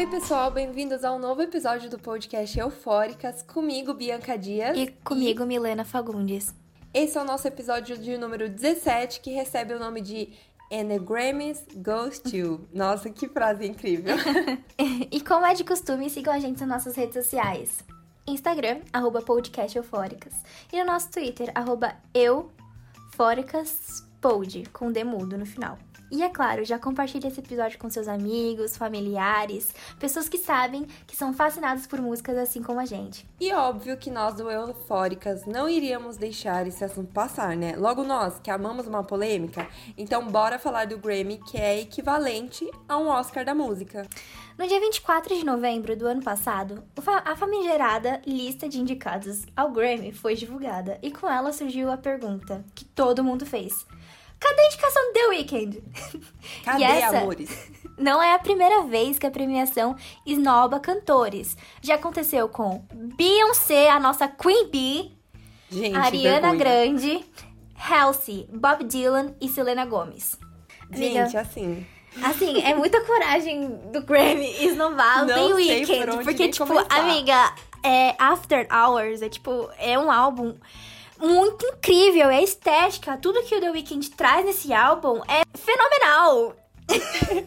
Oi, pessoal, bem-vindos a um novo episódio do podcast Eufóricas, comigo, Bianca Dias. E comigo, Milena Fagundes. Esse é o nosso episódio de número 17, que recebe o nome de Enneagrams Goes To. Nossa, que frase incrível! e como é de costume, sigam a gente nas nossas redes sociais. Instagram, arroba podcast eufóricas. E no nosso Twitter, arroba eufóricaspod, com demudo no final. E é claro, já compartilhe esse episódio com seus amigos, familiares, pessoas que sabem que são fascinadas por músicas assim como a gente. E óbvio que nós do Eufóricas não iríamos deixar esse assunto passar, né? Logo nós, que amamos uma polêmica, então bora falar do Grammy, que é equivalente a um Oscar da música. No dia 24 de novembro do ano passado, a famigerada lista de indicados ao Grammy foi divulgada e com ela surgiu a pergunta que todo mundo fez. Cadê a indicação do The Weeknd? Cadê, essa amores? Não é a primeira vez que a premiação esnoba cantores. Já aconteceu com Beyoncé, a nossa Queen Bee, Gente, Ariana vergonha. Grande, Halsey, Bob Dylan e Selena Gomez. Amiga, Gente, assim... Assim, é muita coragem do Grammy esnobar o The Weeknd. Por porque, tipo, começar. amiga, é After Hours, é tipo, é um álbum muito incrível, é estética. Tudo que o The Weeknd traz nesse álbum é fenomenal.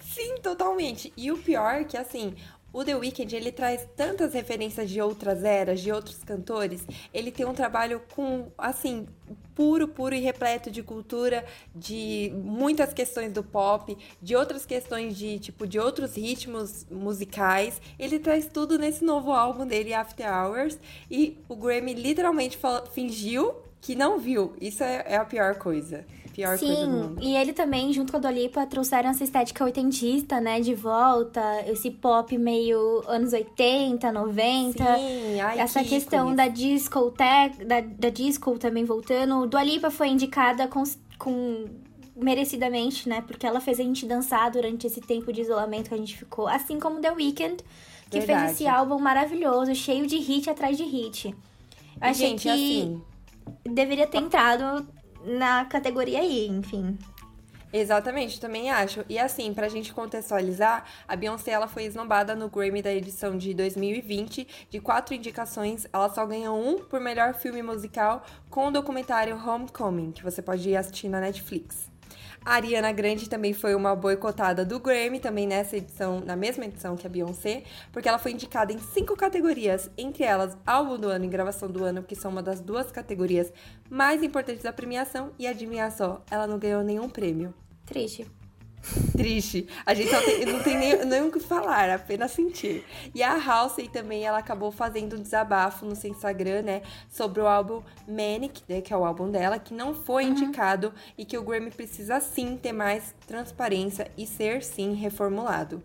Sim, totalmente. E o pior é que, assim, o The Weeknd, ele traz tantas referências de outras eras, de outros cantores. Ele tem um trabalho com, assim, puro, puro e repleto de cultura, de muitas questões do pop, de outras questões de, tipo, de outros ritmos musicais. Ele traz tudo nesse novo álbum dele, After Hours. E o Grammy literalmente fingiu que não viu. Isso é, é a pior coisa pior Sim, coisa do mundo. e ele também, junto com a Dolipa, trouxeram essa estética oitentista, né, de volta, esse pop meio anos 80, 90. Sim, ai, essa que questão da disco, tech, da, da disco também voltando. Dua Lipa foi indicada com, com merecidamente, né, porque ela fez a gente dançar durante esse tempo de isolamento que a gente ficou, assim como The Weeknd, que Verdade. fez esse álbum maravilhoso, cheio de hit atrás de hit. Eu achei Gente, que assim, deveria ter entrado na categoria aí, enfim. Exatamente, também acho. E assim, pra gente contextualizar, a Beyoncé ela foi esnobada no Grammy da edição de 2020. De quatro indicações, ela só ganhou um por melhor filme musical com o documentário Homecoming, que você pode ir assistir na Netflix. A Ariana Grande também foi uma boicotada do Grammy, também nessa edição, na mesma edição que a Beyoncé, porque ela foi indicada em cinco categorias, entre elas álbum do ano e gravação do ano, que são uma das duas categorias mais importantes da premiação, e adivinha só, ela não ganhou nenhum prêmio. Triste. Triste. A gente não tem, não tem nem, nem o que falar, apenas sentir. E a Halsey também, ela acabou fazendo um desabafo no seu Instagram, né? Sobre o álbum Manic, né, que é o álbum dela, que não foi indicado e que o Grammy precisa sim ter mais transparência e ser sim reformulado.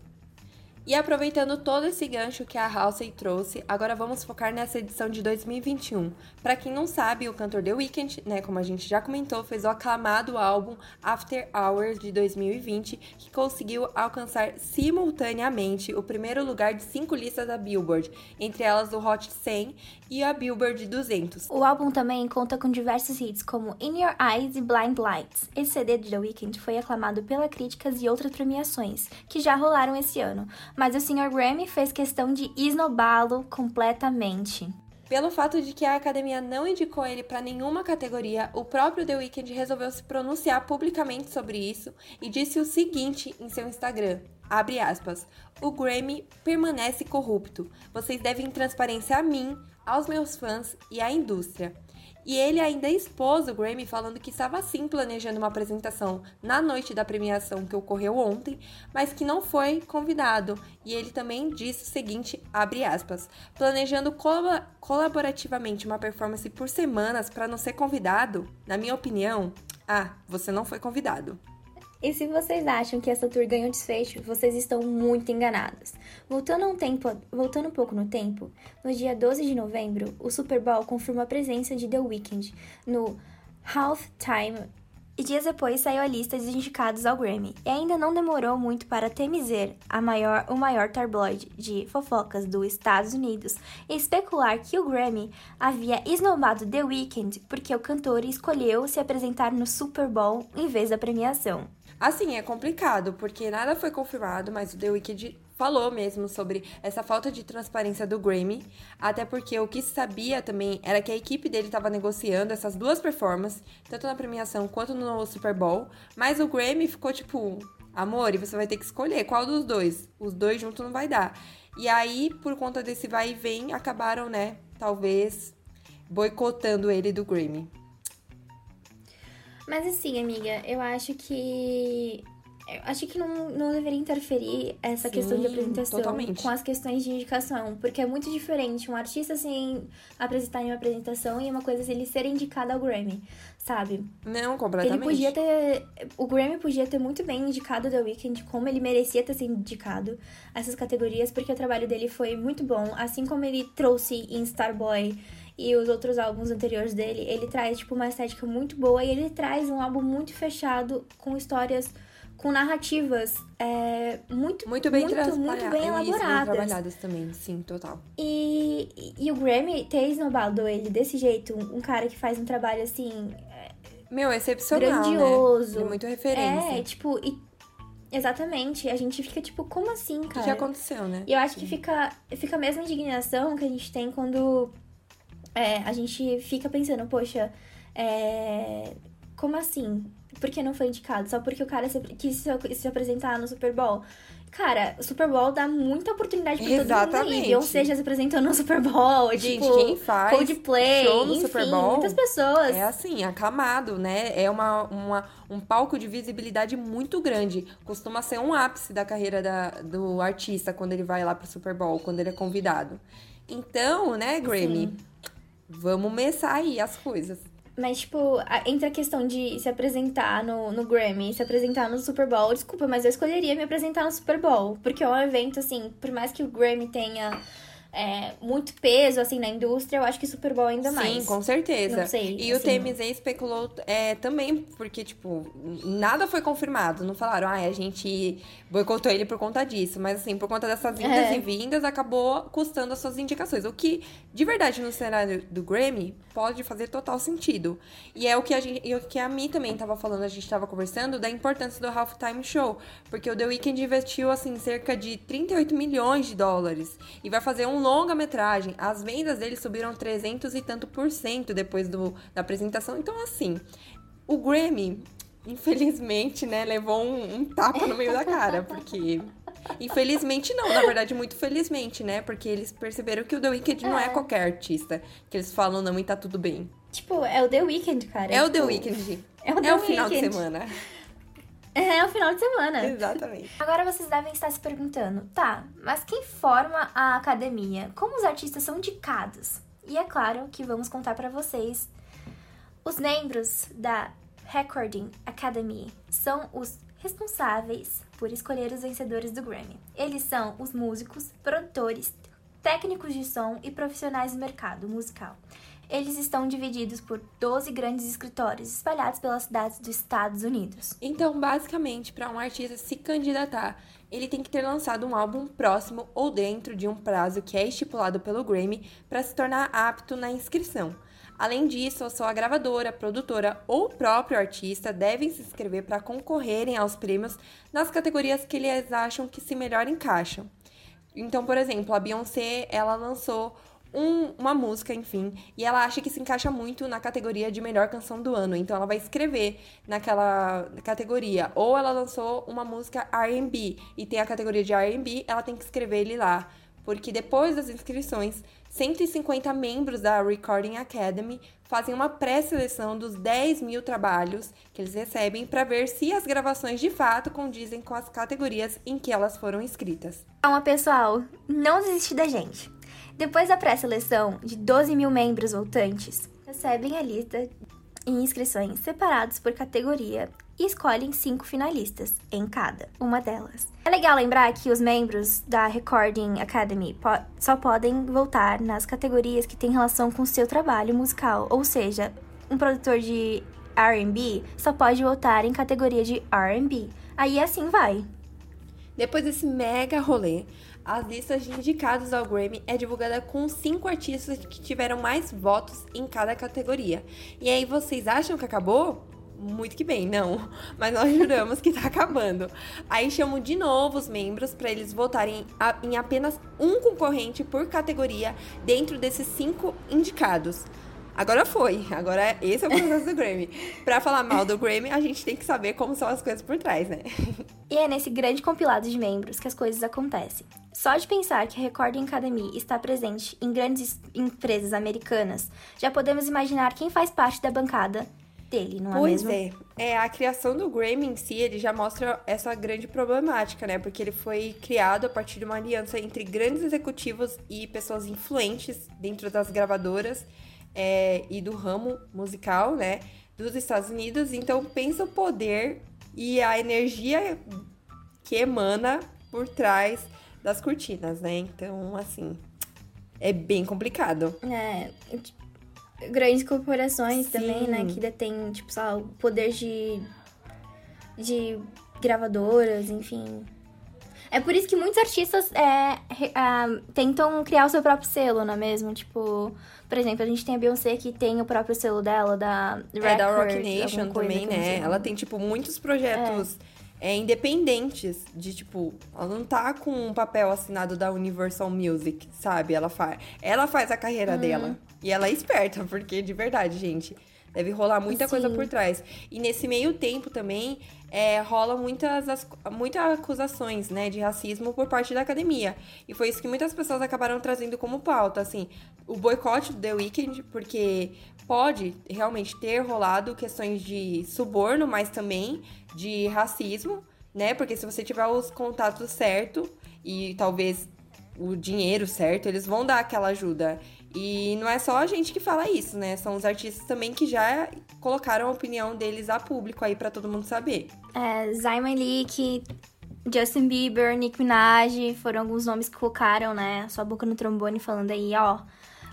E aproveitando todo esse gancho que a Halsey trouxe, agora vamos focar nessa edição de 2021. Para quem não sabe, o cantor The Weeknd, né, como a gente já comentou, fez o aclamado álbum After Hours de 2020, que conseguiu alcançar simultaneamente o primeiro lugar de cinco listas da Billboard, entre elas o Hot 100 e a Billboard 200. O álbum também conta com diversos hits como In Your Eyes e Blind Lights. Esse CD de The Weeknd foi aclamado pela críticas e outras premiações, que já rolaram esse ano, mas o Sr. Grammy fez questão de esnobá-lo completamente. Pelo fato de que a academia não indicou ele para nenhuma categoria, o próprio The Weeknd resolveu se pronunciar publicamente sobre isso e disse o seguinte em seu Instagram: abre aspas, o Grammy permanece corrupto. Vocês devem transparência a mim, aos meus fãs e à indústria. E ele ainda expôs o Grammy falando que estava sim planejando uma apresentação na noite da premiação que ocorreu ontem, mas que não foi convidado. E ele também disse o seguinte, aspas, planejando colab colaborativamente uma performance por semanas para não ser convidado, na minha opinião, ah, você não foi convidado. E se vocês acham que essa tour ganhou desfecho, vocês estão muito enganados. Voltando, um tempo, voltando um pouco no tempo, no dia 12 de novembro, o Super Bowl confirmou a presença de The Weeknd no Halftime e dias depois saiu a lista de indicados ao Grammy. E ainda não demorou muito para TMZ, a maior, o maior tabloide de fofocas dos Estados Unidos, especular que o Grammy havia esnobado The Weeknd porque o cantor escolheu se apresentar no Super Bowl em vez da premiação. Assim, é complicado, porque nada foi confirmado, mas o The Weeknd falou mesmo sobre essa falta de transparência do Grammy, até porque o que se sabia também era que a equipe dele estava negociando essas duas performances, tanto na premiação quanto no Super Bowl, mas o Grammy ficou tipo, amor, e você vai ter que escolher qual dos dois. Os dois juntos não vai dar. E aí, por conta desse vai e vem, acabaram, né, talvez boicotando ele do Grammy. Mas assim, amiga, eu acho que eu acho que não, não deveria interferir essa Sim, questão de apresentação totalmente. com as questões de indicação, porque é muito diferente um artista assim apresentar em uma apresentação e uma coisa ele ser indicado ao Grammy, sabe? Não, completamente. Ele podia ter o Grammy podia ter muito bem indicado The Weeknd como ele merecia ter sido indicado a essas categorias, porque o trabalho dele foi muito bom, assim como ele trouxe em Starboy e os outros álbuns anteriores dele, ele traz tipo uma estética muito boa e ele traz um álbum muito fechado com histórias com narrativas é, muito, muito bem, muito, muito bem elaboradas. Bem trabalhadas também, sim, total. E, e, e, o Grammy ter esnobado ele desse jeito, um, um, cara que faz um trabalho assim. Meu, excepcional. Né? Grandioso. Né? É muito referência. É, tipo, e, exatamente. A gente fica tipo, como assim, cara? O que aconteceu, né? E eu acho sim. que fica, fica a mesma indignação que a gente tem quando é, a gente fica pensando, poxa, é, como assim? Por que não foi indicado? Só porque o cara se, quis se, se apresentar no Super Bowl? Cara, o Super Bowl dá muita oportunidade pra Exatamente. todo mundo aí. Beyoncé já se apresentando no Super Bowl. Gente, tipo, quem faz Coldplay, show no enfim, Super Bowl muitas pessoas. É assim, aclamado, né? É uma, uma, um palco de visibilidade muito grande. Costuma ser um ápice da carreira da, do artista quando ele vai lá pro Super Bowl, quando ele é convidado. Então, né, Grammy? Sim. Vamos começar aí as coisas. Mas, tipo, entre a questão de se apresentar no, no Grammy se apresentar no Super Bowl, desculpa, mas eu escolheria me apresentar no Super Bowl. Porque é um evento, assim, por mais que o Grammy tenha é, muito peso, assim, na indústria, eu acho que Super Bowl ainda mais. Sim, com certeza. Não sei, e assim, o TMZ especulou é, também, porque, tipo, nada foi confirmado. Não falaram, ah, a gente boicotou ele por conta disso. Mas, assim, por conta dessas vindas é. e vindas, acabou custando as suas indicações. O que, de verdade, no cenário do Grammy, pode fazer total sentido. E é o que a gente, e o que a Mi também tava falando, a gente tava conversando, da importância do Halftime Show. Porque o The Weeknd investiu, assim, cerca de 38 milhões de dólares. E vai fazer um longa-metragem. As vendas dele subiram 300 e tanto por cento depois do, da apresentação. Então, assim, o Grammy, infelizmente, né, levou um, um tapa no meio da cara, porque. Infelizmente não, na verdade, muito felizmente, né? Porque eles perceberam que o The Weeknd é. não é qualquer artista. Que eles falam não e tá tudo bem. Tipo, é o The Weeknd, cara. É tipo... o The Weeknd. É o, The é o final de semana. É o final de semana. Exatamente. Agora vocês devem estar se perguntando, tá, mas quem forma a academia? Como os artistas são indicados? E é claro que vamos contar para vocês. Os membros da Recording Academy são os responsáveis por escolher os vencedores do Grammy. Eles são os músicos, produtores, técnicos de som e profissionais do mercado musical. Eles estão divididos por 12 grandes escritórios espalhados pelas cidades dos Estados Unidos. Então, basicamente, para um artista se candidatar, ele tem que ter lançado um álbum próximo ou dentro de um prazo que é estipulado pelo Grammy para se tornar apto na inscrição. Além disso, só a gravadora, produtora ou próprio artista devem se inscrever para concorrerem aos prêmios nas categorias que eles acham que se melhor encaixam. Então, por exemplo, a Beyoncé, ela lançou um, uma música, enfim, e ela acha que se encaixa muito na categoria de melhor canção do ano. Então ela vai escrever naquela categoria. Ou ela lançou uma música RB e tem a categoria de RB, ela tem que escrever ele lá. Porque depois das inscrições, 150 membros da Recording Academy fazem uma pré-seleção dos 10 mil trabalhos que eles recebem para ver se as gravações de fato condizem com as categorias em que elas foram inscritas. Calma, pessoal, não desiste da gente. Depois da pré-seleção de 12 mil membros voltantes, recebem a lista e inscrições separados por categoria e escolhem cinco finalistas em cada uma delas. É legal lembrar que os membros da Recording Academy po só podem voltar nas categorias que têm relação com o seu trabalho musical, ou seja, um produtor de R&B só pode votar em categoria de R&B. Aí assim vai. Depois desse mega rolê, as listas de indicados ao Grammy é divulgada com cinco artistas que tiveram mais votos em cada categoria. E aí vocês acham que acabou? muito que bem, não. Mas nós juramos que tá acabando. Aí chamam de novo os membros para eles votarem em apenas um concorrente por categoria dentro desses cinco indicados. Agora foi. Agora esse é o processo do Grammy. Pra falar mal do Grammy, a gente tem que saber como são as coisas por trás, né? E é nesse grande compilado de membros que as coisas acontecem. Só de pensar que a Recording Academy está presente em grandes empresas americanas, já podemos imaginar quem faz parte da bancada dele, não é pois mesmo? Pois é. é. A criação do Grammy em si, ele já mostra essa grande problemática, né? Porque ele foi criado a partir de uma aliança entre grandes executivos e pessoas influentes dentro das gravadoras é, e do ramo musical, né? Dos Estados Unidos. Então, pensa o poder e a energia que emana por trás das cortinas, né? Então, assim, é bem complicado. É, grandes corporações Sim. também, né? Que detêm, tipo, só o poder de, de gravadoras, enfim. É por isso que muitos artistas é, uh, tentam criar o seu próprio selo, não é mesmo? Tipo, por exemplo, a gente tem a Beyoncé que tem o próprio selo dela, da Records, É, da Rock Nation também, né? Ela tem, tipo, muitos projetos... É. É, independentes de tipo, ela não tá com um papel assinado da Universal Music, sabe? Ela faz, ela faz a carreira uhum. dela. E ela é esperta, porque de verdade, gente, deve rolar muita Sim. coisa por trás. E nesse meio tempo também, é, rola muitas, muitas acusações, né, de racismo por parte da academia. E foi isso que muitas pessoas acabaram trazendo como pauta, assim, o boicote do The Weeknd, porque pode realmente ter rolado questões de suborno, mas também de racismo, né, porque se você tiver os contatos certos e talvez o dinheiro certo, eles vão dar aquela ajuda. E não é só a gente que fala isso, né? São os artistas também que já colocaram a opinião deles a público aí para todo mundo saber. É, Zayn Malik, Justin Bieber, Nick Minaj, foram alguns nomes que colocaram, né? Sua boca no trombone falando aí, ó.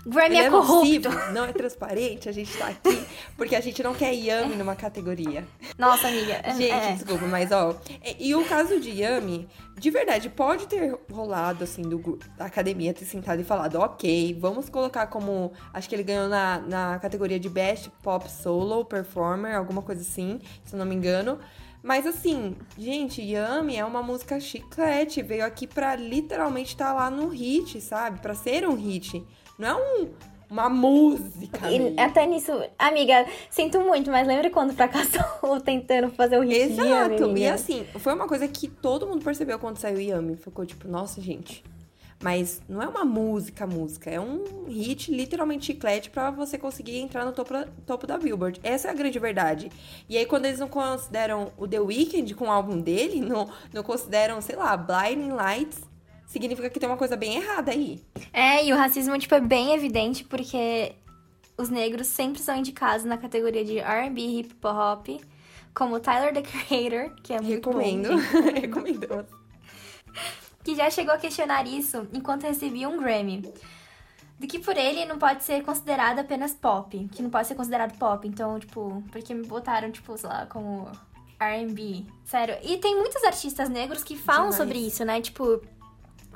Grammy Ele é, é corrupto. não é transparente, a gente tá aqui porque a gente não quer Yami numa categoria. Nossa, amiga. É, gente, é. desculpa, mas ó. E, e, o caso de Yami, de verdade, pode ter rolado, assim, do, da academia ter sentado e falado, ok, vamos colocar como. Acho que ele ganhou na, na categoria de Best Pop Solo Performer, alguma coisa assim, se eu não me engano. Mas assim, gente, Yami é uma música chiclete, veio aqui pra literalmente estar tá lá no hit, sabe? Pra ser um hit. Não é um, uma música. E, até nisso, amiga, sinto muito, mas lembra quando fracassou tentando fazer o hit Exato. e assim, foi uma coisa que todo mundo percebeu quando saiu Yami. Ficou tipo, nossa, gente. Mas não é uma música, música. É um hit, literalmente chiclete, para você conseguir entrar no topo, topo da Billboard. Essa é a grande verdade. E aí, quando eles não consideram o The Weeknd com o álbum dele, não, não consideram, sei lá, Blinding Lights, significa que tem uma coisa bem errada aí. É, e o racismo, tipo, é bem evidente porque os negros sempre são indicados na categoria de R&B, hip hop, como Tyler, The Creator, que é muito Recomendo. bom. Recomendo. que já chegou a questionar isso enquanto recebia um Grammy. De que por ele não pode ser considerado apenas pop, que não pode ser considerado pop. Então, tipo, porque me botaram, tipo, sei lá, como R&B. Sério. E tem muitos artistas negros que falam Demais. sobre isso, né? Tipo,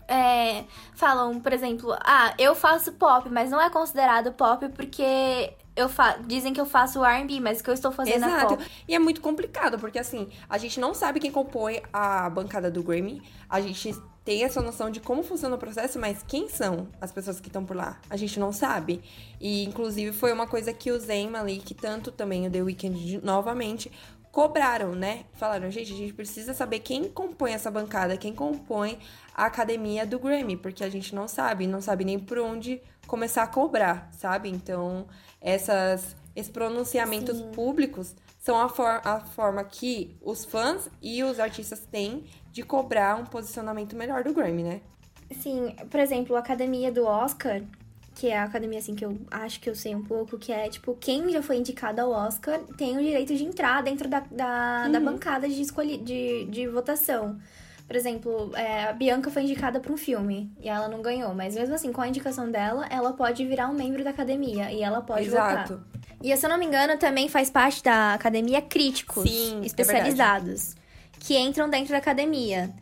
é, falam, por exemplo, ah, eu faço pop, mas não é considerado pop porque eu dizem que eu faço R&B, mas o que eu estou fazendo Exato. é pop. E é muito complicado, porque assim, a gente não sabe quem compõe a bancada do Grammy, a gente tem essa noção de como funciona o processo, mas quem são as pessoas que estão por lá? A gente não sabe. E, inclusive, foi uma coisa que o Zayn Malik, tanto também o The Weeknd novamente, cobraram, né? Falaram, gente, a gente precisa saber quem compõe essa bancada, quem compõe a academia do Grammy, porque a gente não sabe, não sabe nem por onde começar a cobrar, sabe? Então, essas, esses pronunciamentos Sim. públicos são a, for a forma que os fãs e os artistas têm de cobrar um posicionamento melhor do Grammy, né? Sim, por exemplo, a academia do Oscar que é a academia, assim, que eu acho que eu sei um pouco, que é, tipo, quem já foi indicado ao Oscar tem o direito de entrar dentro da, da, uhum. da bancada de, escolhi, de, de votação. Por exemplo, é, a Bianca foi indicada para um filme e ela não ganhou, mas mesmo assim, com a indicação dela, ela pode virar um membro da academia e ela pode Exato. votar. E se eu não me engano, também faz parte da academia críticos Sim, é especializados é que entram dentro da academia.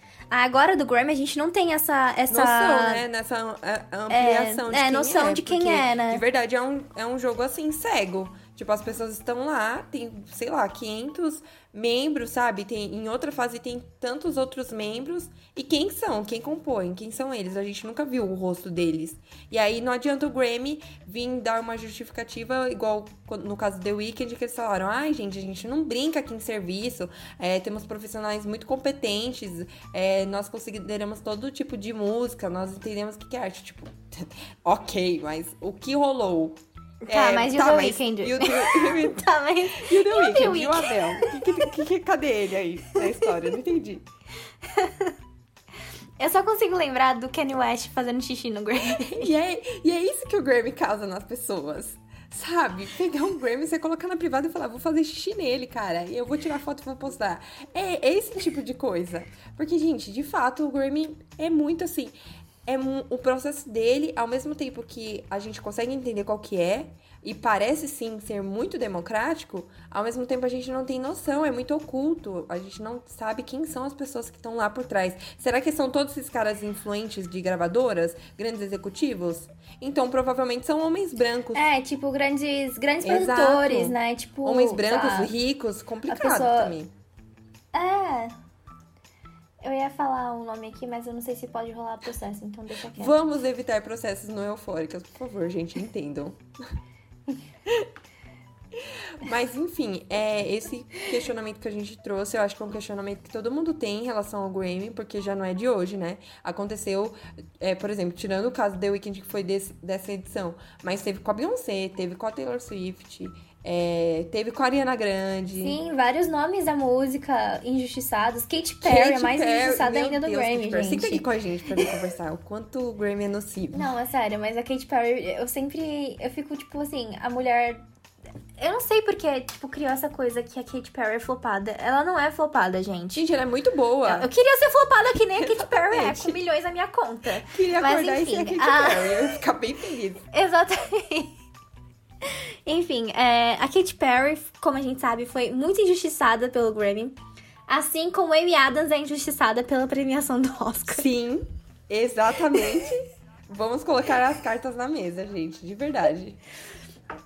Agora do Grammy a gente não tem essa. essa... Noção, né? Nessa é, ampliação é, de é, quem noção é. de quem é, né? De verdade, é um, é um jogo assim, cego. Tipo, as pessoas estão lá, tem, sei lá, 500 membros, sabe? Tem, em outra fase tem tantos outros membros. E quem são? Quem compõe? Quem são eles? A gente nunca viu o rosto deles. E aí não adianta o Grammy vir dar uma justificativa, igual no caso do The Weeknd, que eles falaram: ai, gente, a gente não brinca aqui em serviço, é, temos profissionais muito competentes, é, nós consideramos todo tipo de música, nós entendemos o que é arte. Tipo, ok, mas o que rolou? Tá, é, mas e o tá, The Weeknd? E o The, tá, mas... e o The Weeknd? E o Abel? Que, que, que, cadê ele aí na história? Não entendi. Eu só consigo lembrar do Kanye West fazendo xixi no Grammy. E é, e é isso que o Grammy causa nas pessoas. Sabe? Pegar um Grammy, você colocar na privada e falar, vou fazer xixi nele, cara. E eu vou tirar foto e vou postar. É, é esse tipo de coisa. Porque, gente, de fato, o Grammy é muito assim é o processo dele, ao mesmo tempo que a gente consegue entender qual que é, e parece sim ser muito democrático, ao mesmo tempo a gente não tem noção, é muito oculto. A gente não sabe quem são as pessoas que estão lá por trás. Será que são todos esses caras influentes de gravadoras, grandes executivos? Então, provavelmente são homens brancos. É, tipo, grandes, grandes produtores, né? Tipo, homens brancos, ricos, complicado pessoa... também. É, eu ia falar um nome aqui, mas eu não sei se pode rolar processo, então deixa quieto. Vamos evitar processos não eufóricos, por favor, gente, entendam. Mas, enfim, é esse questionamento que a gente trouxe, eu acho que é um questionamento que todo mundo tem em relação ao Grammy, porque já não é de hoje, né? Aconteceu, é, por exemplo, tirando o caso do The Weeknd, que foi desse, dessa edição, mas teve com a Beyoncé, teve com a Taylor Swift, é, teve com a Ariana Grande. Sim, vários nomes da música injustiçados. Katy Perry Katy é mais Perry, injustiçada ainda do Deus, Grammy, gente. Senta aqui com a gente pra conversar o quanto o Grammy é nocivo. Não, é sério, mas a Katy Perry, eu sempre... Eu fico, tipo assim, a mulher... Eu não sei porque, tipo, criou essa coisa que a Katy Perry é flopada. Ela não é flopada, gente. Gente, ela é muito boa. Eu, eu queria ser flopada que nem a Katy Perry é, com milhões na minha conta. Queria Mas, acordar enfim, e ser a Katy a... Perry. Eu ia ficar bem feliz. Exatamente. Enfim, é, a Katy Perry, como a gente sabe, foi muito injustiçada pelo Grammy. Assim como Amy Adams é injustiçada pela premiação do Oscar. Sim, exatamente. Vamos colocar as cartas na mesa, gente, de verdade.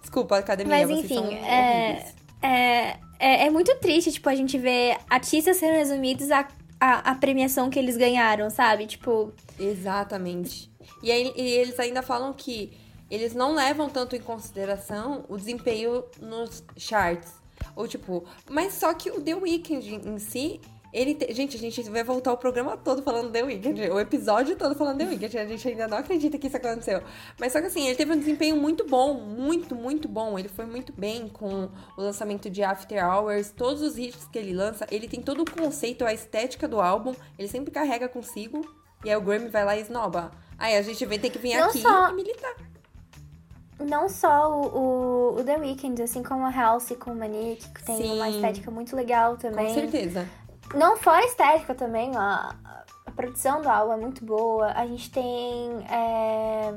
Desculpa, academia, Mas enfim, é, é, é, é, muito triste, tipo, a gente ver artistas sendo resumidos a, a, a, premiação que eles ganharam, sabe? Tipo. Exatamente. E, aí, e eles ainda falam que eles não levam tanto em consideração o desempenho nos charts. Ou tipo, mas só que o The Weeknd em si, ele te... gente, a gente vai voltar o programa todo falando The Weeknd, o episódio todo falando The Weeknd, a gente ainda não acredita que isso aconteceu. Mas só que assim, ele teve um desempenho muito bom, muito, muito bom. Ele foi muito bem com o lançamento de After Hours, todos os hits que ele lança, ele tem todo o conceito, a estética do álbum, ele sempre carrega consigo. E aí o Grammy vai lá e esnoba. Aí a gente vem ter que vir não aqui só... e militar não só o, o, o, The Weeknd, assim como a Halsey com o Manic, que tem Sim. uma estética muito legal também. Com certeza. Não fora a estética também, a, a produção do álbum é muito boa. A gente tem é,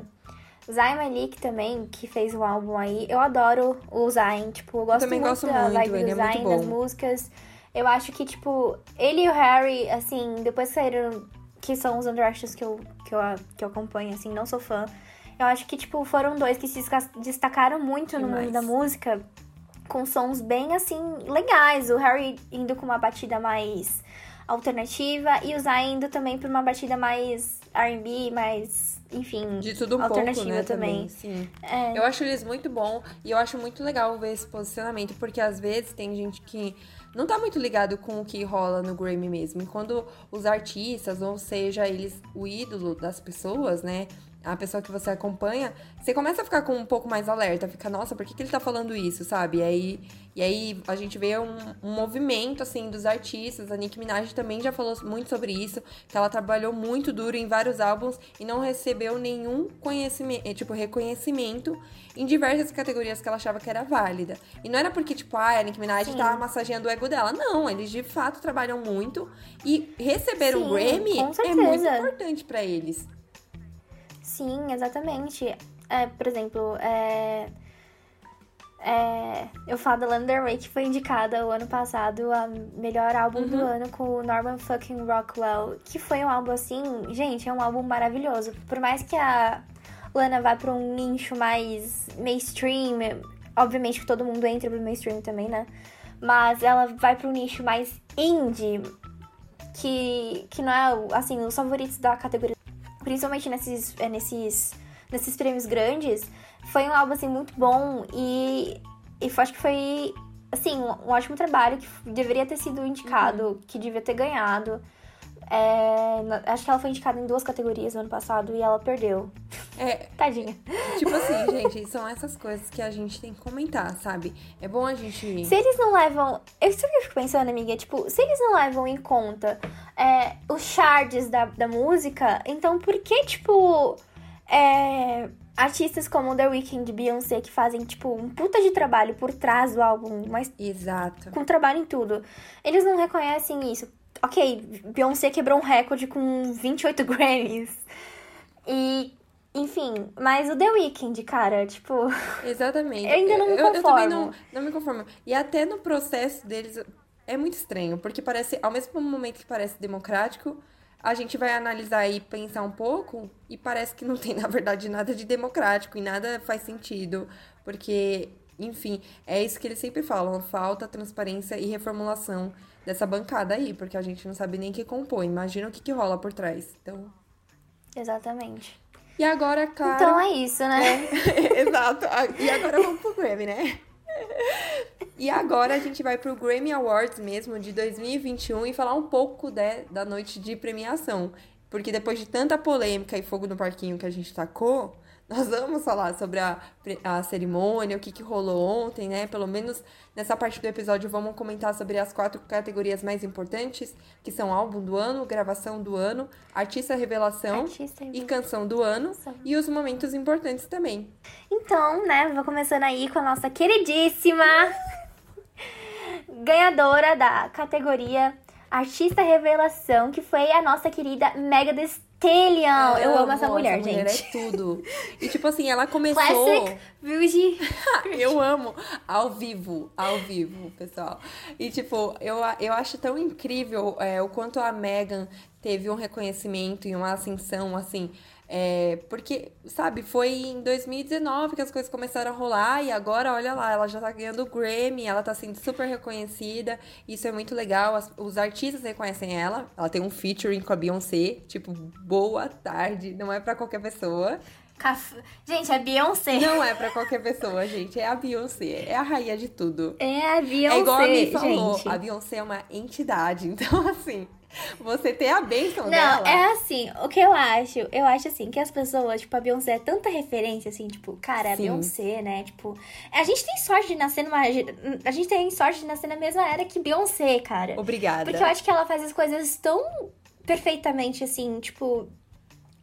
Zayn Malik também, que fez o álbum aí. Eu adoro o Zayn, tipo, eu gosto eu muito gosto da muito, vibe do é Zayn, das músicas. Eu acho que, tipo, ele e o Harry, assim, depois que saíram, que são os underactions que eu, que, eu, que eu acompanho, assim, não sou fã eu acho que, tipo, foram dois que se destacaram muito no mundo da música, com sons bem, assim, legais. O Harry indo com uma batida mais alternativa e o Zayn indo também por uma batida mais R&B, mais, enfim, de tudo um alternativa pouco, né, também. também. Sim. É. Eu acho eles muito bom e eu acho muito legal ver esse posicionamento, porque às vezes tem gente que não tá muito ligado com o que rola no Grammy mesmo. E quando os artistas, ou seja, eles o ídolo das pessoas, né, a pessoa que você acompanha, você começa a ficar com um pouco mais alerta, fica, nossa, por que, que ele tá falando isso, sabe? E aí, e aí a gente vê um, um, movimento, assim, dos artistas. A Nicki Minaj também já falou muito sobre isso, que ela trabalhou muito duro em vários álbuns e não recebeu nenhum conhecimento, eh, tipo, reconhecimento em diversas categorias que ela achava que era válida. E não era porque, tipo, ah, a Nicki Minaj Sim. tava massageando o ego dela. Não, eles de fato trabalham muito e receber Sim, um Grammy é muito importante para eles. Sim, exatamente. É, por exemplo, é, é, eu falo da Lana Del Rey, que foi indicada o ano passado a melhor álbum uhum. do ano com o Norman fucking Rockwell, que foi um álbum assim, gente, é um álbum maravilhoso. Por mais que a Lana vá para um nicho mais mainstream, obviamente que todo mundo entra pro mainstream também, né? Mas ela vai pro nicho mais indie, que, que não é, assim, os favoritos da categoria. Principalmente nesses, é, nesses, nesses prêmios grandes. Foi um álbum, assim, muito bom e, e acho que foi, assim, um, um ótimo trabalho que deveria ter sido indicado, uhum. que devia ter ganhado. É, acho que ela foi indicada em duas categorias no ano passado e ela perdeu. É. Tadinha. Tipo assim, gente, são essas coisas que a gente tem que comentar, sabe? É bom a gente. Se eles não levam. Eu sempre fico pensando, amiga, tipo, se eles não levam em conta é, os charts da, da música, então por que, tipo. É, artistas como The Weeknd e Beyoncé que fazem, tipo, um puta de trabalho por trás do álbum, mas. Exato. Com trabalho em tudo. Eles não reconhecem isso ok, Beyoncé quebrou um recorde com 28 Grammys. E, enfim, mas o The Weeknd, cara, tipo. Exatamente. Eu ainda não me conformo. Eu, eu também não, não me conformo. E até no processo deles é muito estranho, porque parece, ao mesmo momento que parece democrático, a gente vai analisar e pensar um pouco e parece que não tem, na verdade, nada de democrático e nada faz sentido, porque, enfim, é isso que eles sempre falam: falta transparência e reformulação dessa bancada aí, porque a gente não sabe nem que compõe. Imagina o que, que rola por trás. Então. Exatamente. E agora, claro. Então é isso, né? É, exato. E agora vamos pro Grammy, né? E agora a gente vai pro Grammy Awards mesmo de 2021 e falar um pouco de, da noite de premiação. Porque depois de tanta polêmica e fogo no parquinho que a gente tacou, nós vamos falar sobre a, a cerimônia, o que, que rolou ontem, né? Pelo menos nessa parte do episódio vamos comentar sobre as quatro categorias mais importantes, que são álbum do ano, gravação do ano, artista revelação artista e canção do ano e os momentos importantes também. Então, né, vou começando aí com a nossa queridíssima ganhadora da categoria Artista Revelação, que foi a nossa querida Mega Thee Stallion. Eu, eu amo essa mulher, essa mulher gente. é tudo. E tipo assim, ela começou. Classic Virgin. eu amo ao vivo, ao vivo, pessoal. E tipo, eu, eu acho tão incrível é, o quanto a Megan teve um reconhecimento e uma ascensão, assim. É, porque, sabe, foi em 2019 que as coisas começaram a rolar e agora, olha lá, ela já tá ganhando o Grammy, ela tá sendo super reconhecida. Isso é muito legal. As, os artistas reconhecem ela. Ela tem um featuring com a Beyoncé, tipo, boa tarde, não é para qualquer pessoa. Caf... Gente, é Beyoncé. Não é pra qualquer pessoa, gente. É a Beyoncé. É a rainha de tudo. É a Beyoncé. É igual a Mi falou. Gente. A Beyoncé é uma entidade. Então, assim. Você tem a bênção Não, dela. Não, é assim, o que eu acho, eu acho assim, que as pessoas, tipo, a Beyoncé é tanta referência, assim, tipo, cara, é a Beyoncé, né? Tipo, a gente tem sorte de nascer numa. A gente tem sorte de nascer na mesma era que Beyoncé, cara. Obrigada. Porque eu acho que ela faz as coisas tão perfeitamente, assim, tipo,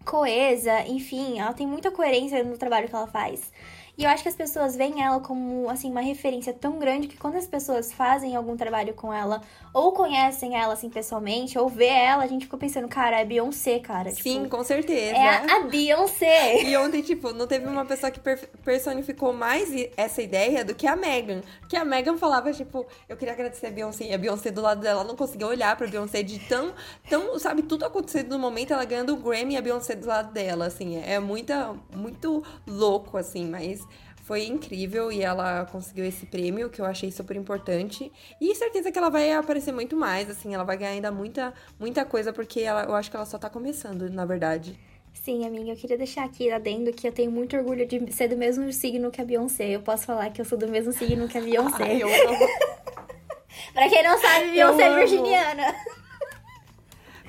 coesa, enfim, ela tem muita coerência no trabalho que ela faz. E eu acho que as pessoas veem ela como, assim, uma referência tão grande que quando as pessoas fazem algum trabalho com ela, ou conhecem ela, assim, pessoalmente, ou vê ela, a gente fica pensando, cara, é Beyoncé, cara. Sim, tipo, com certeza. É a, a Beyoncé. E ontem, tipo, não teve uma pessoa que personificou mais essa ideia do que a Megan. Que a Megan falava, tipo, eu queria agradecer a Beyoncé. E a Beyoncé do lado dela não conseguia olhar pra Beyoncé de tão, tão, sabe, tudo acontecendo no momento, ela ganhando o Grammy e a Beyoncé do lado dela, assim. É muita, muito louco, assim, mas foi incrível e ela conseguiu esse prêmio, que eu achei super importante. E certeza que ela vai aparecer muito mais, assim, ela vai ganhar ainda muita, muita coisa, porque ela, eu acho que ela só tá começando, na verdade. Sim, amiga, eu queria deixar aqui adendo que eu tenho muito orgulho de ser do mesmo signo que a Beyoncé. Eu posso falar que eu sou do mesmo signo que a Beyoncé. Ai, eu pra quem não sabe, Beyoncé é virginiana.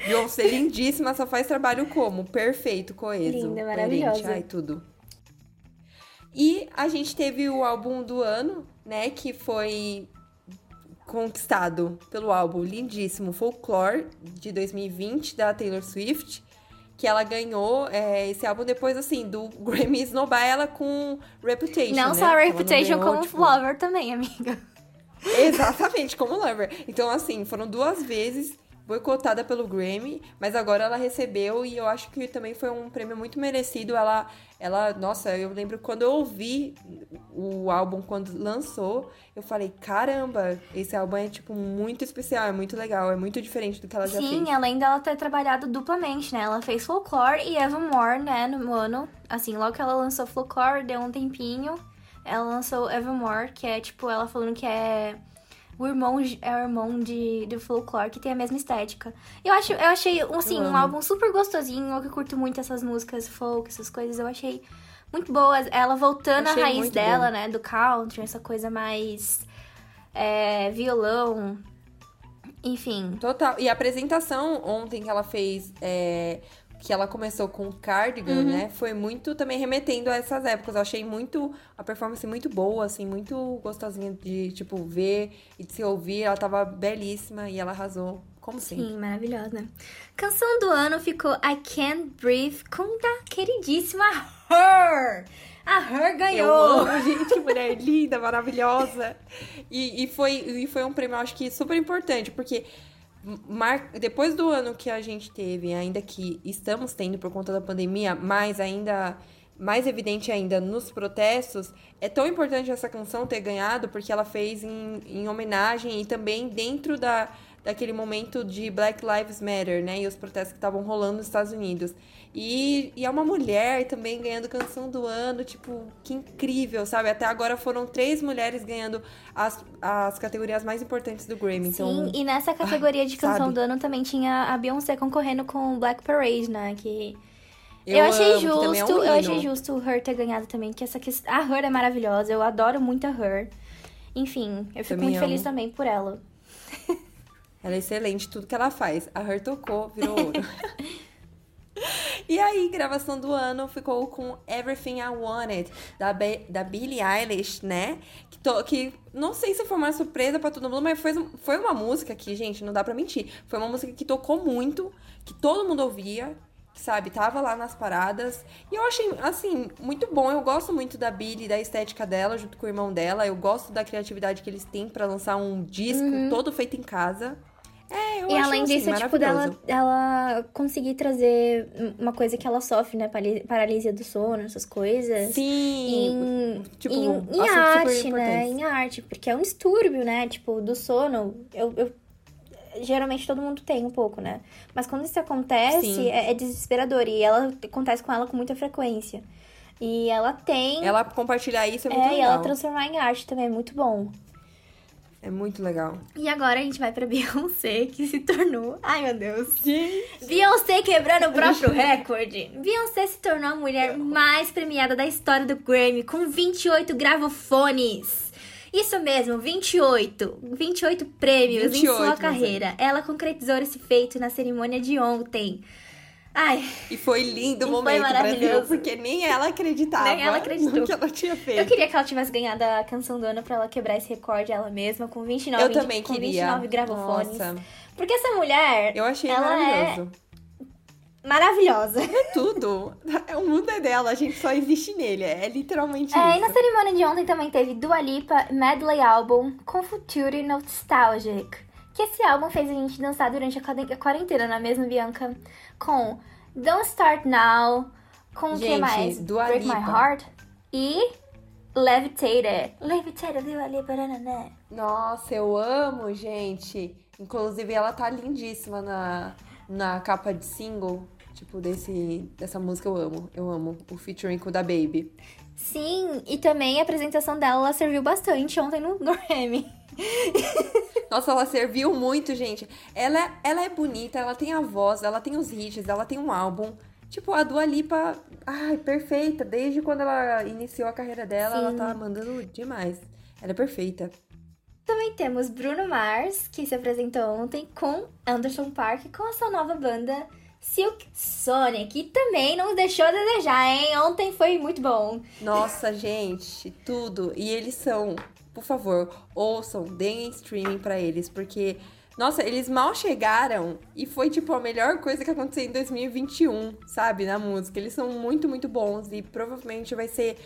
Beyoncé lindíssima, só faz trabalho como? Perfeito, coeso. Linda, maravilhosa. Ai, tudo. E a gente teve o álbum do ano, né? Que foi conquistado pelo álbum lindíssimo Folklore de 2020 da Taylor Swift. Que ela ganhou é, esse álbum depois, assim, do Grammy esnobar ela com Reputation. Não né? só Reputation, ganhou, como tipo... Lover também, amiga. Exatamente, como Lover. Então, assim, foram duas vezes boicotada pelo Grammy, mas agora ela recebeu e eu acho que também foi um prêmio muito merecido. Ela, ela, nossa, eu lembro quando eu ouvi o álbum quando lançou, eu falei, caramba, esse álbum é tipo muito especial, é muito legal, é muito diferente do que ela Sim, já fez. Sim, além dela ter trabalhado duplamente, né? Ela fez Folklore e Evermore, né, no ano. Assim, logo que ela lançou Folklore, deu um tempinho ela lançou Evermore, que é tipo ela falando que é o irmão é o irmão de, de folklore, que tem a mesma estética. Eu, acho, eu achei, assim, um álbum super gostosinho. Eu que curto muito essas músicas folk, essas coisas. Eu achei muito boas. Ela voltando à raiz dela, bom. né? Do country, essa coisa mais é, violão. Enfim. Total. E a apresentação ontem que ela fez é, que ela começou com Cardigan, uhum. né? Foi muito também remetendo a essas épocas. Eu achei muito a performance muito boa, assim, muito gostosinha de, tipo, ver e de se ouvir. Ela tava belíssima e ela arrasou, como sempre. Sim, maravilhosa. Canção do ano ficou I Can't Breathe com da queridíssima Her. A Her ganhou! Eu amo, gente, que mulher linda, maravilhosa. E, e, foi, e foi um prêmio, acho que super importante, porque Mar... depois do ano que a gente teve, ainda que estamos tendo por conta da pandemia, mas ainda mais evidente ainda nos protestos, é tão importante essa canção ter ganhado porque ela fez em, em homenagem e também dentro da, daquele momento de Black Lives Matter, né? E os protestos que estavam rolando nos Estados Unidos. E, e é uma mulher também ganhando canção do ano, tipo, que incrível, sabe? Até agora foram três mulheres ganhando as, as categorias mais importantes do Grammy. Então, Sim, e nessa categoria de canção sabe? do ano também tinha a Beyoncé concorrendo com Black Parade, né? Que. Eu, eu achei amo, justo, é um eu achei justo o Her ter ganhado também, que essa questão. A Her é maravilhosa, eu adoro muito a Her. Enfim, eu fico também muito amo. feliz também por ela. Ela é excelente, tudo que ela faz. A Her tocou, virou ouro. E aí, gravação do ano ficou com Everything I Wanted, da, Be da Billie Eilish, né? Que, to que não sei se foi uma surpresa para todo mundo, mas foi, foi uma música que, gente, não dá pra mentir. Foi uma música que tocou muito, que todo mundo ouvia, sabe? Tava lá nas paradas. E eu achei, assim, muito bom. Eu gosto muito da Billie, da estética dela, junto com o irmão dela. Eu gosto da criatividade que eles têm para lançar um disco uhum. todo feito em casa. É, eu e além assim, disso, tipo, dela, ela conseguir trazer uma coisa que ela sofre, né? Paralisia do sono, essas coisas. Sim. Em, tipo, em, em arte, né? Em arte. Porque é um distúrbio, né? Tipo, do sono. Eu, eu geralmente todo mundo tem um pouco, né? Mas quando isso acontece, é, é, desesperador. E ela acontece com ela com muita frequência. E ela tem. Ela compartilhar isso é muito é, legal. E ela transformar em arte também é muito bom. É muito legal. E agora a gente vai pra Beyoncé, que se tornou. Ai, meu Deus. Gente. Beyoncé quebrando o próprio recorde. Beyoncé se tornou a mulher mais premiada da história do Grammy, com 28 gravofones. Isso mesmo, 28. 28 prêmios 28, em sua carreira. Ela concretizou esse feito na cerimônia de ontem. Ai. E foi lindo o momento Brasil, porque nem ela acreditava. Nem ela acreditou. que ela tinha feito. Eu queria que ela tivesse ganhado a canção do ano pra ela quebrar esse recorde ela mesma com 29 Eu também com queria. 29 gravofones. Nossa. Porque essa mulher, Eu achei ela maravilhoso. É maravilhosa. É tudo. É o mundo é dela, a gente só existe nele. É literalmente é, isso. E na cerimônia de ontem também teve Dua Lipa Medley Album com Future Nostalgic. Que esse álbum fez a gente dançar durante a quarentena, na é mesma, Bianca? com Don't Start Now, com o que mais? Dua Break Lipa. My Heart e Levitated. Levitated, Dua Lipa, né? Nossa, eu amo, gente. Inclusive, ela tá lindíssima na, na capa de single. Tipo, desse, dessa música eu amo. Eu amo. O featuring com o da Baby. Sim, e também a apresentação dela ela serviu bastante ontem no Grammy. Nossa, ela serviu muito, gente. Ela, ela é bonita, ela tem a voz, ela tem os hits, ela tem um álbum. Tipo, a Dua Lipa, ai, perfeita. Desde quando ela iniciou a carreira dela, Sim. ela tá mandando demais. Ela é perfeita. Também temos Bruno Mars, que se apresentou ontem com Anderson Park, com a sua nova banda Silk Sonic, que também não deixou a desejar, hein? Ontem foi muito bom. Nossa, gente, tudo. E eles são por favor, ouçam, deem streaming para eles, porque nossa, eles mal chegaram e foi tipo a melhor coisa que aconteceu em 2021, sabe, na música. Eles são muito, muito bons e provavelmente vai ser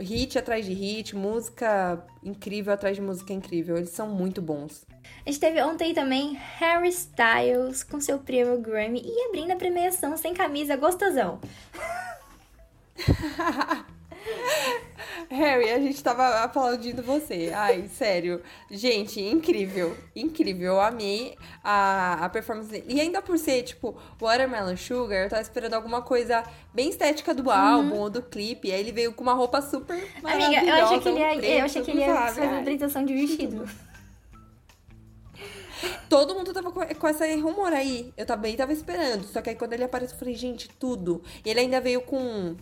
hit atrás de hit, música incrível atrás de música incrível. Eles são muito bons. A gente teve ontem também Harry Styles com seu prêmio Grammy e abrindo a premiação sem camisa, gostosão. Harry, a gente tava aplaudindo você. Ai, sério. Gente, incrível. Incrível. Eu amei a, a performance dele. E ainda por ser, tipo, Watermelon Sugar, eu tava esperando alguma coisa bem estética do álbum uhum. ou do clipe. Aí ele veio com uma roupa super maravilhosa. Amiga, eu achei que ele ia, preto, eu achei que ele ia fazer uma apresentação de vestido. Todo mundo tava com, com essa rumor aí. Eu também tava esperando. Só que aí quando ele apareceu, eu falei, gente, tudo. E ele ainda veio com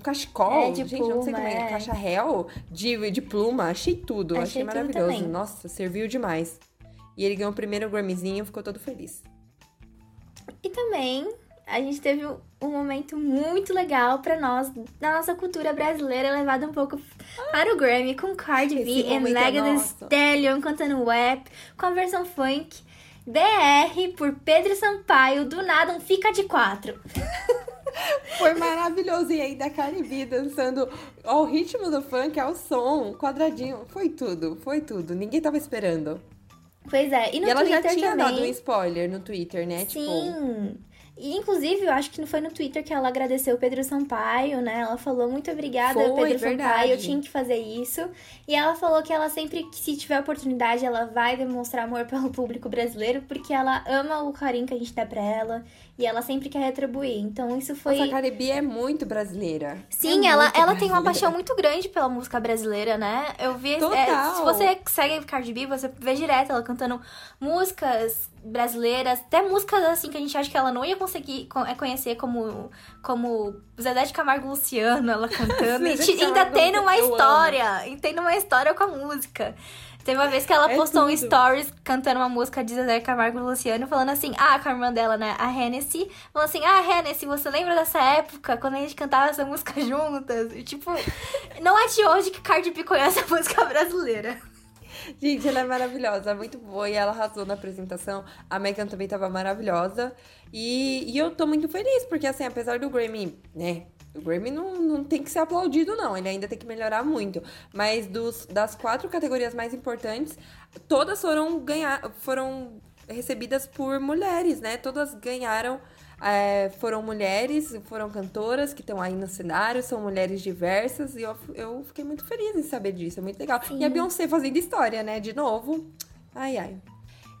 um cachecol. É, de gente, pluma, não sei como é. é. Caixa réu de, de pluma. Achei tudo. Achei, achei maravilhoso. Nossa, serviu demais. E ele ganhou o primeiro Grammyzinho, ficou todo feliz. E também a gente teve um momento muito legal para nós, na nossa cultura brasileira, levado um pouco para o Grammy, com Cardi B e é Megan Thee Stallion cantando rap, com a versão funk. BR por Pedro Sampaio, do nada um fica de quatro. Foi maravilhoso. E ainda a Cardi B dançando ao ritmo do funk, ao som, quadradinho. Foi tudo, foi tudo. Ninguém tava esperando. Pois é, e no e ela Twitter já tinha também... dado um spoiler no Twitter, né? Tipo, Sim. Tipo... E, inclusive, eu acho que não foi no Twitter que ela agradeceu o Pedro Sampaio, né? Ela falou muito obrigada, foi, Pedro verdade. Sampaio, eu tinha que fazer isso. E ela falou que ela sempre, que se tiver oportunidade, ela vai demonstrar amor pelo público brasileiro, porque ela ama o carinho que a gente dá pra ela. E ela sempre quer retribuir. Então isso foi. Nossa, a Caribe é muito brasileira. Sim, é ela, ela tem uma paixão muito grande pela música brasileira, né? Eu vi. É, se você segue Cardi B, você vê direto ela cantando músicas brasileiras, até músicas assim que a gente acha que ela não ia conseguir é, conhecer, como, como Zezé de Camargo Luciano, ela cantando. e ainda tem uma história. E tem uma história com a música. Teve uma vez que ela é postou tudo. um stories cantando uma música de Zezé Camargo e Luciano, falando assim, ah, com a irmã dela, né, a Hennessy, falando assim, ah, Hennessy, você lembra dessa época, quando a gente cantava essa música juntas? E, tipo, não é de hoje que Cardi B conhece a música brasileira. Gente, ela é maravilhosa, muito boa e ela arrasou na apresentação. A Megan também tava maravilhosa. E, e eu tô muito feliz, porque assim, apesar do Grammy, né, o Grammy não, não tem que ser aplaudido, não. Ele ainda tem que melhorar muito. Mas dos, das quatro categorias mais importantes, todas foram ganhar, foram recebidas por mulheres, né? Todas ganharam. É, foram mulheres, foram cantoras que estão aí no cenário, são mulheres diversas e eu, eu fiquei muito feliz em saber disso, é muito legal. Sim. E a Beyoncé fazendo história, né? De novo. Ai, ai.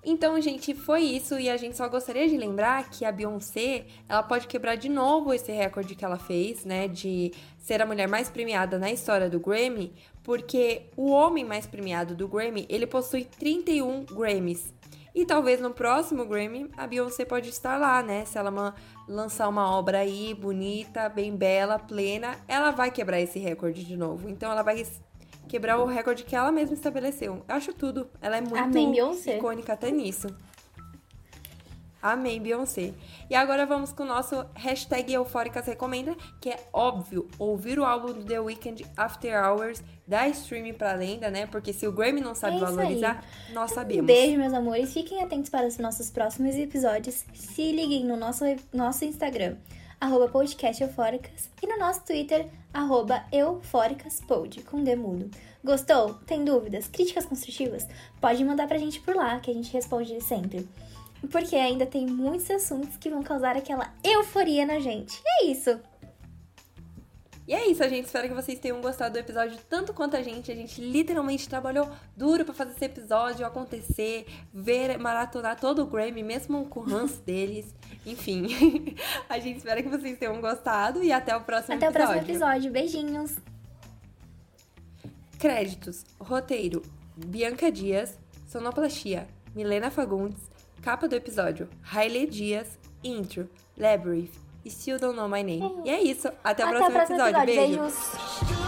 Então, gente, foi isso e a gente só gostaria de lembrar que a Beyoncé, ela pode quebrar de novo esse recorde que ela fez, né, de ser a mulher mais premiada na história do Grammy, porque o homem mais premiado do Grammy, ele possui 31 Grammys. E talvez no próximo Grammy a Beyoncé pode estar lá, né? Se ela lançar uma obra aí bonita, bem bela, plena, ela vai quebrar esse recorde de novo. Então ela vai quebrar o recorde que ela mesma estabeleceu. Eu acho tudo. Ela é muito Amém, icônica até nisso. Amém, Beyoncé. E agora vamos com o nosso hashtag Eufóricas Recomenda, que é óbvio, ouvir o álbum do The Weeknd After Hours, dar streaming pra lenda, né? Porque se o Grammy não sabe é valorizar, aí. nós sabemos. Um beijo, meus amores. Fiquem atentos para os nossos próximos episódios. Se liguem no nosso, nosso Instagram, arroba podcast eufóricas, e no nosso Twitter, arroba eufóricaspod, com demudo. Gostou? Tem dúvidas? Críticas construtivas? Pode mandar pra gente por lá, que a gente responde sempre. Porque ainda tem muitos assuntos que vão causar aquela euforia na gente. E é isso! E é isso, gente. Espero que vocês tenham gostado do episódio tanto quanto a gente. A gente literalmente trabalhou duro para fazer esse episódio acontecer, ver, maratonar todo o Grammy, mesmo com o ranço deles. Enfim, a gente espera que vocês tenham gostado e até o próximo até episódio. Até o próximo episódio. Beijinhos. Créditos: Roteiro: Bianca Dias, Sonoplastia: Milena Fagundes, capa do episódio: Hailey Dias, intro: Labyrinth. Still Don't Know My Name. E é isso. Até o próximo, próximo, episódio. episódio. Beijo. Beijos.